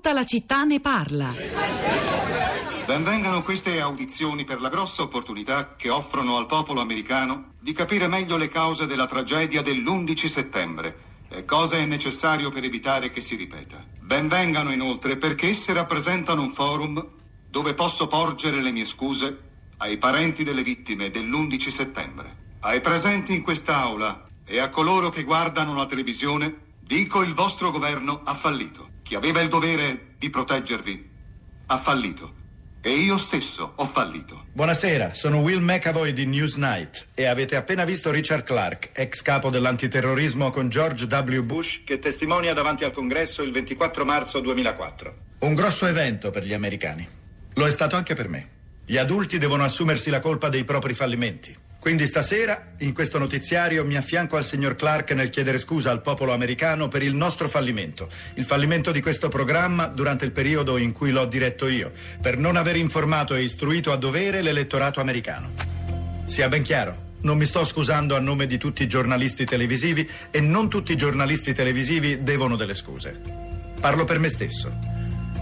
Tutta la città ne parla. Benvengano queste audizioni per la grossa opportunità che offrono al popolo americano di capire meglio le cause della tragedia dell'11 settembre e cosa è necessario per evitare che si ripeta. Benvengano inoltre perché esse rappresentano un forum dove posso porgere le mie scuse ai parenti delle vittime dell'11 settembre. Ai presenti in quest'aula e a coloro che guardano la televisione dico il vostro governo ha fallito. Chi aveva il dovere di proteggervi ha fallito. E io stesso ho fallito. Buonasera, sono Will McAvoy di Newsnight e avete appena visto Richard Clark, ex capo dell'antiterrorismo con George W. Bush, che testimonia davanti al Congresso il 24 marzo 2004. Un grosso evento per gli americani. Lo è stato anche per me. Gli adulti devono assumersi la colpa dei propri fallimenti. Quindi stasera, in questo notiziario, mi affianco al signor Clark nel chiedere scusa al popolo americano per il nostro fallimento, il fallimento di questo programma durante il periodo in cui l'ho diretto io, per non aver informato e istruito a dovere l'elettorato americano. Sia ben chiaro, non mi sto scusando a nome di tutti i giornalisti televisivi e non tutti i giornalisti televisivi devono delle scuse. Parlo per me stesso.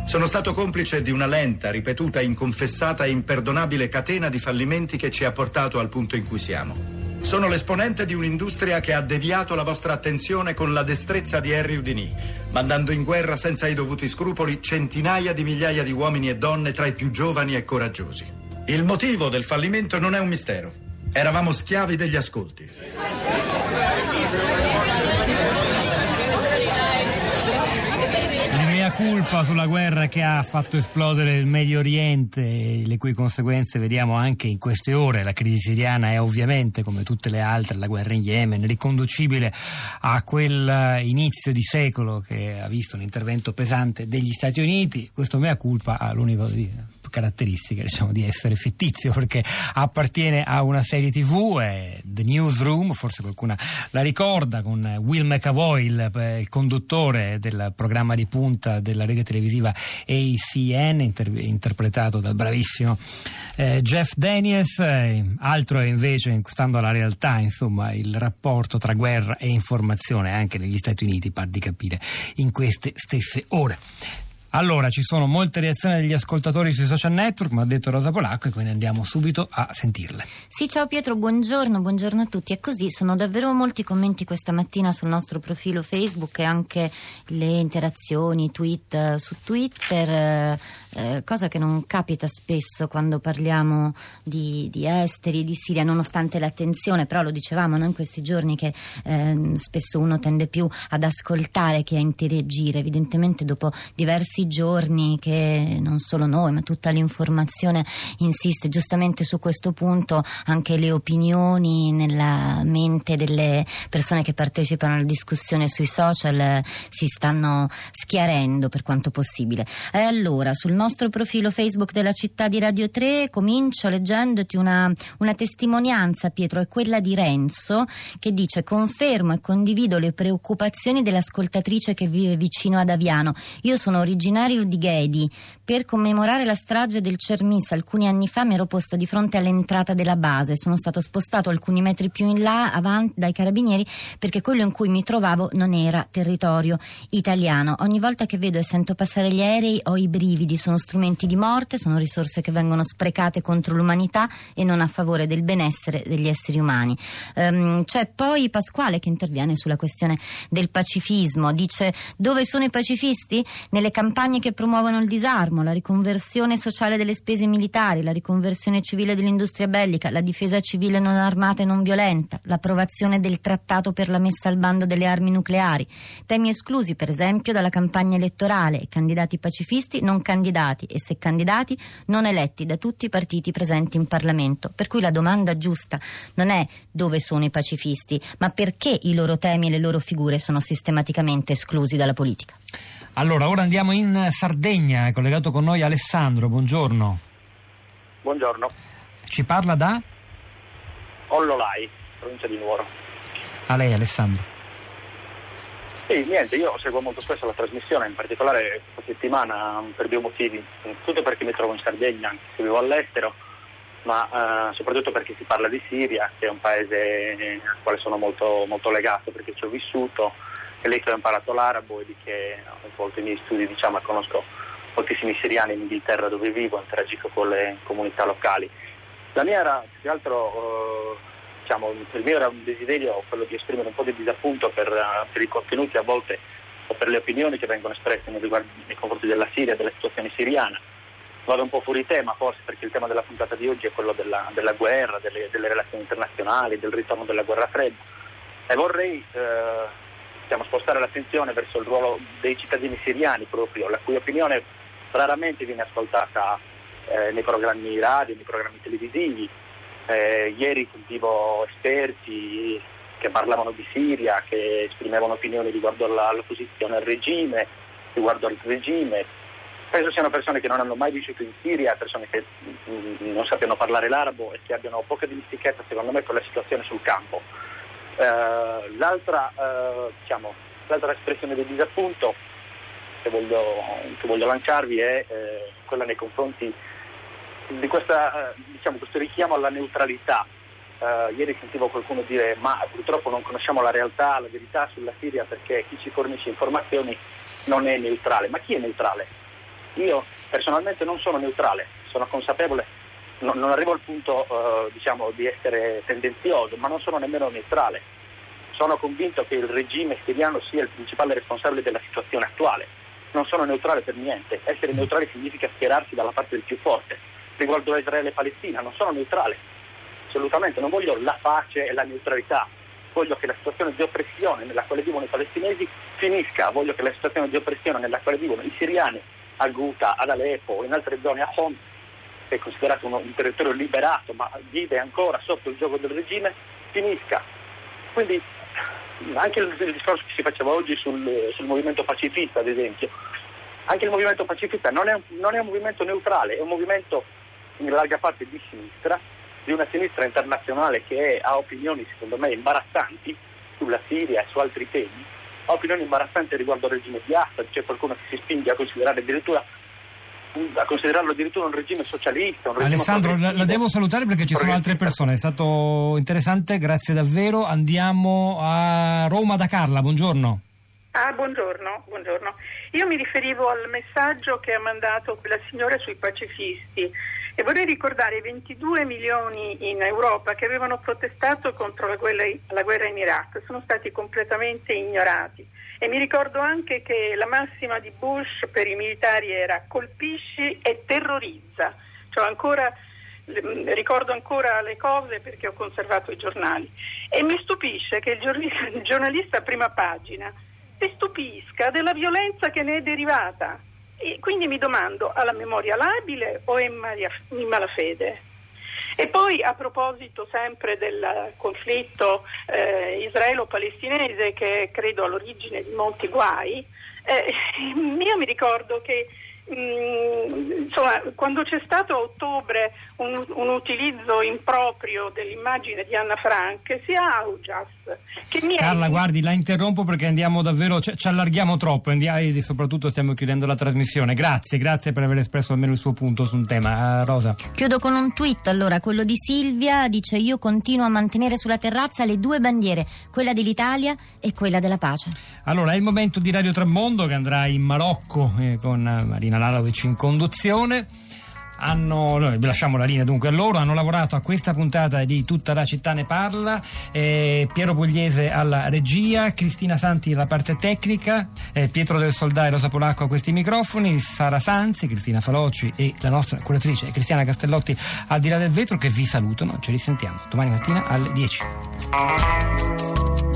Sono stato complice di una lenta, ripetuta, inconfessata e imperdonabile catena di fallimenti che ci ha portato al punto in cui siamo. Sono l'esponente di un'industria che ha deviato la vostra attenzione con la destrezza di Harry Houdini, mandando in guerra senza i dovuti scrupoli centinaia di migliaia di uomini e donne tra i più giovani e coraggiosi. Il motivo del fallimento non è un mistero. Eravamo schiavi degli ascolti. Colpa sulla guerra che ha fatto esplodere il Medio Oriente, le cui conseguenze vediamo anche in queste ore. La crisi siriana è ovviamente, come tutte le altre, la guerra in Yemen, riconducibile a quel inizio di secolo che ha visto un intervento pesante degli Stati Uniti. Questo mea culpa ha l'unico caratteristica diciamo, di essere fittizio perché appartiene a una serie tv, è The Newsroom, forse qualcuno la ricorda, con Will McAvoy, il, eh, il conduttore del programma di punta della rete televisiva ACN, inter- interpretato dal bravissimo eh, Jeff Daniels, eh, altro è invece, stando alla realtà, insomma, il rapporto tra guerra e informazione anche negli Stati Uniti, par di capire in queste stesse ore. Allora, ci sono molte reazioni degli ascoltatori sui social network, ma ha detto Rosa Polacco, e quindi andiamo subito a sentirle. Sì, ciao Pietro, buongiorno, buongiorno a tutti. È così, sono davvero molti commenti questa mattina sul nostro profilo Facebook e anche le interazioni, tweet eh, su Twitter, eh, eh, cosa che non capita spesso quando parliamo di, di esteri, di Siria, nonostante l'attenzione, però lo dicevamo noi in questi giorni che eh, spesso uno tende più ad ascoltare che a interagire, evidentemente dopo diversi diversi giorni che non solo noi ma tutta l'informazione insiste giustamente su questo punto, anche le opinioni nella mente delle persone che partecipano alla discussione sui social eh, si stanno schiarendo per quanto possibile. E allora sul nostro profilo Facebook della città di Radio 3 comincio leggendoti una, una testimonianza Pietro, è quella di Renzo che dice confermo e condivido le preoccupazioni dell'ascoltatrice che vive vicino ad Aviano. Io sono originario originario di Ghedi. Per commemorare la strage del Cermis alcuni anni fa mi ero posto di fronte all'entrata della base. Sono stato spostato alcuni metri più in là avanti dai carabinieri perché quello in cui mi trovavo non era territorio italiano. Ogni volta che vedo e sento passare gli aerei ho i brividi, sono strumenti di morte, sono risorse che vengono sprecate contro l'umanità e non a favore del benessere degli esseri umani. Um, c'è poi Pasquale che interviene sulla questione del pacifismo, dice dove sono i pacifisti? Nelle campagne campagne che promuovono il disarmo, la riconversione sociale delle spese militari, la riconversione civile dell'industria bellica, la difesa civile non armata e non violenta, l'approvazione del trattato per la messa al bando delle armi nucleari, temi esclusi per esempio dalla campagna elettorale, candidati pacifisti non candidati e se candidati non eletti da tutti i partiti presenti in Parlamento. Per cui la domanda giusta non è dove sono i pacifisti, ma perché i loro temi e le loro figure sono sistematicamente esclusi dalla politica. Allora, ora andiamo in Sardegna, è collegato con noi Alessandro, buongiorno. Buongiorno. Ci parla da? Ollolai, provincia di Nuoro. A lei Alessandro. Sì, niente, io seguo molto spesso la trasmissione, in particolare questa settimana per due motivi. Tutto perché mi trovo in Sardegna, anche se vivo all'estero, ma eh, soprattutto perché si parla di Siria, che è un paese al quale sono molto, molto legato perché ci ho vissuto che lei che ho imparato l'arabo e di che ho svolto i miei studi diciamo, conosco moltissimi siriani in Inghilterra dove vivo, interagisco con le comunità locali. La mia era più che altro, eh, diciamo, il mio era un desiderio quello di esprimere un po' di disappunto per, uh, per i contenuti a volte o per le opinioni che vengono espresse nei, riguardi, nei confronti della Siria della situazione siriana. Vado un po' fuori tema forse perché il tema della puntata di oggi è quello della, della guerra, delle, delle, relazioni internazionali, del ritorno della guerra fredda e vorrei eh, diciamo, spostare l'attenzione verso il ruolo dei cittadini siriani proprio, la cui opinione raramente viene ascoltata eh, nei programmi radio, nei programmi televisivi. Eh, ieri sentivo esperti che parlavano di Siria, che esprimevano opinioni riguardo all'opposizione al regime, riguardo al regime. Penso siano persone che non hanno mai vissuto in Siria, persone che mm, non sappiano parlare l'arabo e che abbiano poca dimestichezza, secondo me, con la situazione sul campo. Eh, l'altra, eh, diciamo, l'altra, espressione di disappunto che voglio, che voglio lanciarvi è eh, quella nei confronti di questa, eh, diciamo, questo richiamo alla neutralità Uh, ieri sentivo qualcuno dire ma purtroppo non conosciamo la realtà, la verità sulla Siria perché chi ci fornisce informazioni non è neutrale. Ma chi è neutrale? Io personalmente non sono neutrale, sono consapevole, no, non arrivo al punto uh, diciamo, di essere tendenzioso, ma non sono nemmeno neutrale. Sono convinto che il regime siriano sia il principale responsabile della situazione attuale. Non sono neutrale per niente. Essere neutrale significa schierarsi dalla parte del più forte. Riguardo a Israele e Palestina, non sono neutrale assolutamente, non voglio la pace e la neutralità, voglio che la situazione di oppressione nella quale vivono i palestinesi finisca, voglio che la situazione di oppressione nella quale vivono i siriani a Ghouta, ad Aleppo o in altre zone a Homs, è considerato un, un territorio liberato ma vive ancora sotto il gioco del regime, finisca. Quindi anche il, il discorso che si faceva oggi sul, sul, movimento pacifista, ad esempio, anche il movimento pacifista non è, non è un movimento neutrale, è un movimento in larga parte di sinistra di una sinistra internazionale che ha opinioni secondo me imbarazzanti sulla Siria e su altri temi, ha opinioni imbarazzanti riguardo al regime di Assad, c'è qualcuno che si spinge a considerare addirittura a considerarlo addirittura un regime socialista. Un regime Alessandro, la, la, devo salutare perché ci sono altre persone, è stato interessante, grazie davvero. Andiamo a Roma da Carla, buongiorno. Ah, buongiorno, buongiorno. Io mi riferivo al messaggio che ha mandato quella signora sui pacifisti e vorrei ricordare i 22 milioni in Europa che avevano protestato contro la guerra, la guerra in Iraq, sono stati completamente ignorati. E mi ricordo anche che la massima di Bush per i militari era colpisci e terrorizza. Cioè ancora, ricordo ancora le cose perché ho conservato i giornali. E mi stupisce che il giornalista, il giornalista a prima pagina si stupisca della violenza che ne è derivata. E quindi mi domando, ha la memoria labile o è in malafede? E poi a proposito sempre del conflitto eh, israelo-palestinese che credo all'origine di molti guai, eh, io mi ricordo che Mm, insomma, quando c'è stato a ottobre un, un, utilizzo improprio dell'immagine di Anna Frank, sia Augias che mi Carla, è... guardi, la interrompo perché andiamo davvero, ci, ci allarghiamo troppo andiamo, e soprattutto stiamo chiudendo la trasmissione. Grazie, grazie per aver espresso almeno il suo punto su un tema. Uh, Rosa. Chiudo con un tweet, allora, quello di Silvia dice io continuo a mantenere sulla terrazza le due bandiere, quella dell'Italia e quella della pace. Allora, è il momento di Radio Tremondo che andrà in Marocco eh, con Marina Lalovic in conduzione. Hanno, lasciamo la linea dunque a loro, hanno lavorato a questa puntata di Tutta la città ne parla, eh, Piero Pugliese alla regia, Cristina Santi alla parte tecnica, eh, Pietro del Soldà e Rosa Polacco a questi microfoni, Sara Sanzi, Cristina Faloci e la nostra curatrice Cristiana Castellotti al di là del vetro che vi salutano, ci risentiamo domani mattina alle 10.